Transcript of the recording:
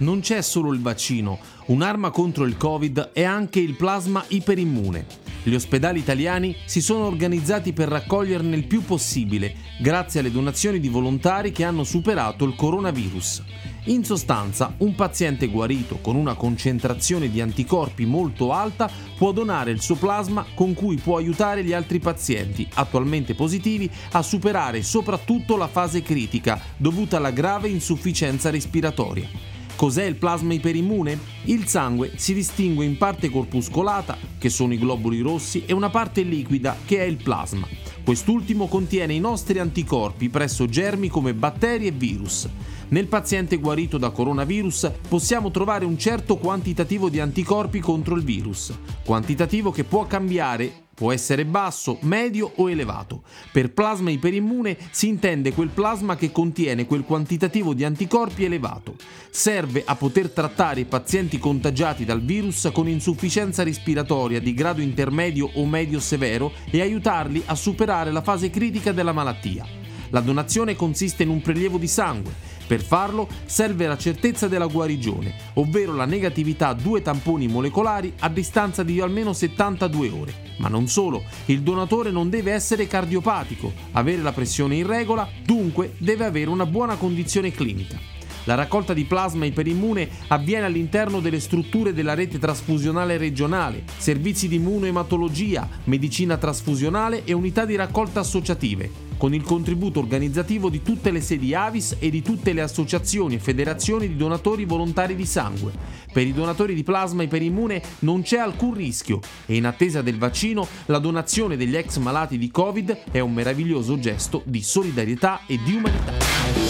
Non c'è solo il vaccino, un'arma contro il Covid è anche il plasma iperimmune. Gli ospedali italiani si sono organizzati per raccoglierne il più possibile, grazie alle donazioni di volontari che hanno superato il coronavirus. In sostanza, un paziente guarito con una concentrazione di anticorpi molto alta può donare il suo plasma con cui può aiutare gli altri pazienti attualmente positivi a superare soprattutto la fase critica dovuta alla grave insufficienza respiratoria. Cos'è il plasma iperimmune? Il sangue si distingue in parte corpuscolata, che sono i globuli rossi, e una parte liquida, che è il plasma. Quest'ultimo contiene i nostri anticorpi presso germi come batteri e virus. Nel paziente guarito da coronavirus possiamo trovare un certo quantitativo di anticorpi contro il virus, quantitativo che può cambiare Può essere basso, medio o elevato. Per plasma iperimmune si intende quel plasma che contiene quel quantitativo di anticorpi elevato. Serve a poter trattare i pazienti contagiati dal virus con insufficienza respiratoria di grado intermedio o medio severo e aiutarli a superare la fase critica della malattia. La donazione consiste in un prelievo di sangue per farlo serve la certezza della guarigione, ovvero la negatività a due tamponi molecolari a distanza di almeno 72 ore. Ma non solo, il donatore non deve essere cardiopatico, avere la pressione in regola, dunque deve avere una buona condizione clinica. La raccolta di plasma iperimmune avviene all'interno delle strutture della rete trasfusionale regionale, servizi di immunoematologia, medicina trasfusionale e unità di raccolta associative, con il contributo organizzativo di tutte le sedi Avis e di tutte le associazioni e federazioni di donatori volontari di sangue. Per i donatori di plasma iperimmune non c'è alcun rischio e in attesa del vaccino la donazione degli ex malati di Covid è un meraviglioso gesto di solidarietà e di umanità.